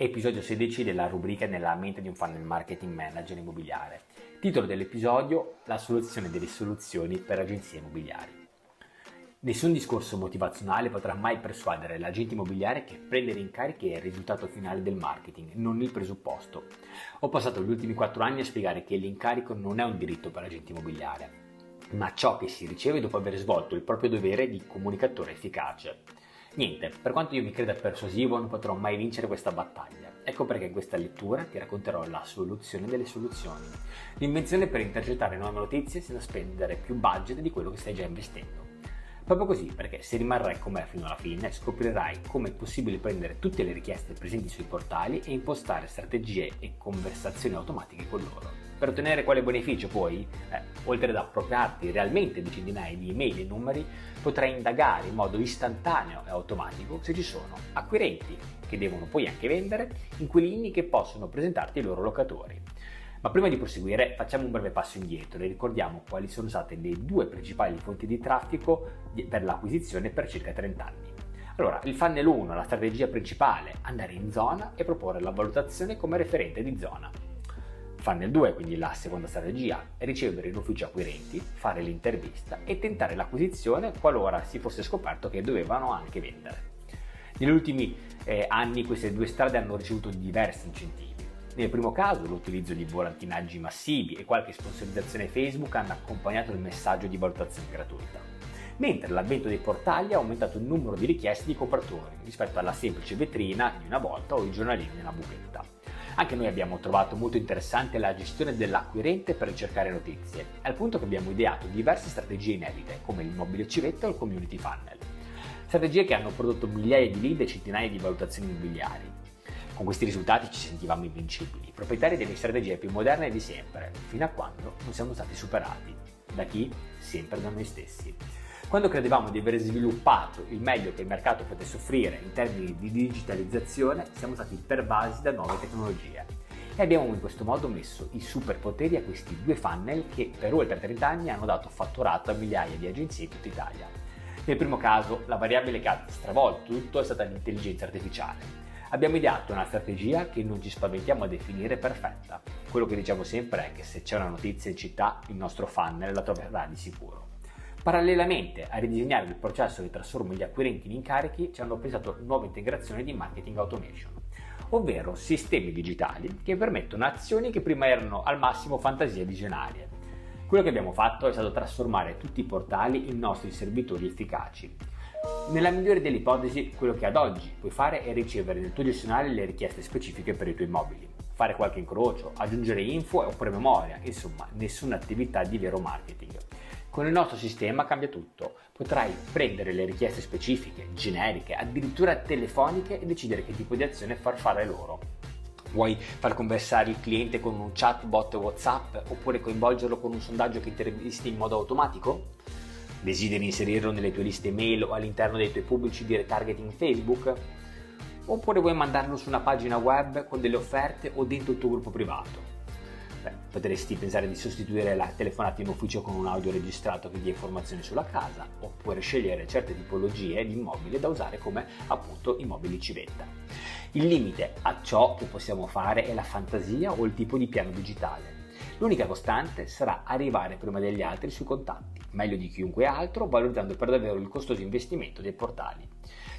episodio 16 della rubrica Nella mente di un funnel marketing manager immobiliare. Titolo dell'episodio La soluzione delle soluzioni per agenzie immobiliari. Nessun discorso motivazionale potrà mai persuadere l'agente immobiliare che prendere in carica è il risultato finale del marketing, non il presupposto. Ho passato gli ultimi 4 anni a spiegare che l'incarico non è un diritto per l'agente immobiliare, ma ciò che si riceve dopo aver svolto il proprio dovere di comunicatore efficace. Niente, per quanto io mi creda persuasivo non potrò mai vincere questa battaglia. Ecco perché in questa lettura ti racconterò la soluzione delle soluzioni. L'invenzione per intercettare nuove notizie senza spendere più budget di quello che stai già investendo. Proprio così, perché se rimarrai con me fino alla fine, scoprirai come è possibile prendere tutte le richieste presenti sui portali e impostare strategie e conversazioni automatiche con loro. Per ottenere quale beneficio poi, eh, oltre ad appropriarti realmente di centinaia di email e numeri, potrai indagare in modo istantaneo e automatico se ci sono acquirenti che devono poi anche vendere, inquilini che possono presentarti i loro locatori. Ma prima di proseguire facciamo un breve passo indietro e ricordiamo quali sono state le due principali fonti di traffico per l'acquisizione per circa 30 anni. Allora, il funnel 1, la strategia principale, andare in zona e proporre la valutazione come referente di zona. Funnel 2, quindi la seconda strategia, ricevere in ufficio acquirenti, fare l'intervista e tentare l'acquisizione qualora si fosse scoperto che dovevano anche vendere. Negli ultimi eh, anni queste due strade hanno ricevuto diversi incentivi. Nel primo caso l'utilizzo di volantinaggi massivi e qualche sponsorizzazione Facebook hanno accompagnato il messaggio di valutazione gratuita, mentre l'avvento dei portali ha aumentato il numero di richieste di compratori rispetto alla semplice vetrina di una volta o i giornalini nella buchetta. Anche noi abbiamo trovato molto interessante la gestione dell'acquirente per ricercare notizie, al punto che abbiamo ideato diverse strategie inedite, come l'immobile civetta o il community funnel. Strategie che hanno prodotto migliaia di lead e centinaia di valutazioni immobiliari. Con questi risultati ci sentivamo invincibili, proprietari delle strategie più moderne di sempre, fino a quando non siamo stati superati. Da chi? Sempre da noi stessi. Quando credevamo di aver sviluppato il meglio che il mercato potesse offrire in termini di digitalizzazione, siamo stati pervasi da nuove tecnologie e abbiamo in questo modo messo i superpoteri a questi due funnel che per oltre 30 anni hanno dato fatturato a migliaia di agenzie in tutta Italia. Nel primo caso, la variabile che ha stravolto tutto è stata l'intelligenza artificiale. Abbiamo ideato una strategia che non ci spaventiamo a definire perfetta. Quello che diciamo sempre è che se c'è una notizia in città, il nostro funnel la troverà di sicuro. Parallelamente a ridisegnare il processo che trasforma gli acquirenti in incarichi, ci hanno pensato nuove integrazioni di marketing automation, ovvero sistemi digitali che permettono azioni che prima erano al massimo fantasie visionarie. Quello che abbiamo fatto è stato trasformare tutti i portali in nostri servitori efficaci. Nella migliore delle ipotesi, quello che ad oggi puoi fare è ricevere nel tuo gestionale le richieste specifiche per i tuoi immobili, fare qualche incrocio, aggiungere info oppure memoria, insomma, nessuna attività di vero marketing. Con il nostro sistema cambia tutto. Potrai prendere le richieste specifiche, generiche, addirittura telefoniche e decidere che tipo di azione far fare loro. Vuoi far conversare il cliente con un chatbot WhatsApp oppure coinvolgerlo con un sondaggio che intervisti in modo automatico? Desideri inserirlo nelle tue liste mail o all'interno dei tuoi pubblici di retargeting Facebook? Oppure vuoi mandarlo su una pagina web con delle offerte o dentro il tuo gruppo privato? Beh, potresti pensare di sostituire la telefonata in ufficio con un audio registrato che dia informazioni sulla casa, oppure scegliere certe tipologie di immobile da usare come appunto immobili civetta. Il limite a ciò che possiamo fare è la fantasia o il tipo di piano digitale. L'unica costante sarà arrivare prima degli altri sui contatti, meglio di chiunque altro, valutando per davvero il costoso investimento dei portali.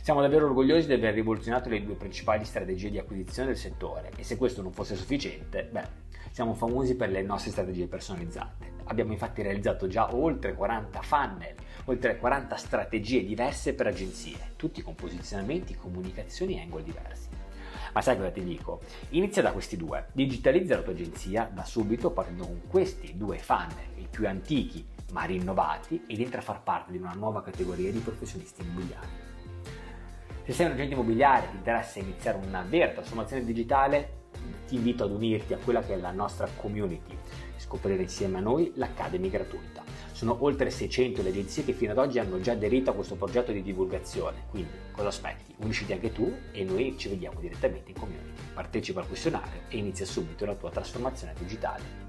Siamo davvero orgogliosi di aver rivoluzionato le due principali strategie di acquisizione del settore e se questo non fosse sufficiente, beh, siamo famosi per le nostre strategie personalizzate. Abbiamo infatti realizzato già oltre 40 funnel, oltre 40 strategie diverse per agenzie, tutti con posizionamenti, comunicazioni e angoli diversi. Ma sai cosa ti dico? Inizia da questi due. Digitalizza la tua agenzia da subito partendo con questi due funnel, i più antichi ma rinnovati, ed entra a far parte di una nuova categoria di professionisti immobiliari. Se sei un agente immobiliare e ti interessa iniziare una vera trasformazione digitale, ti invito ad unirti a quella che è la nostra community e scoprire insieme a noi l'Academy gratuita. Sono oltre 600 le agenzie che fino ad oggi hanno già aderito a questo progetto di divulgazione, quindi cosa aspetti? Unisciti anche tu e noi ci vediamo direttamente in community. Partecipa al questionario e inizia subito la tua trasformazione digitale.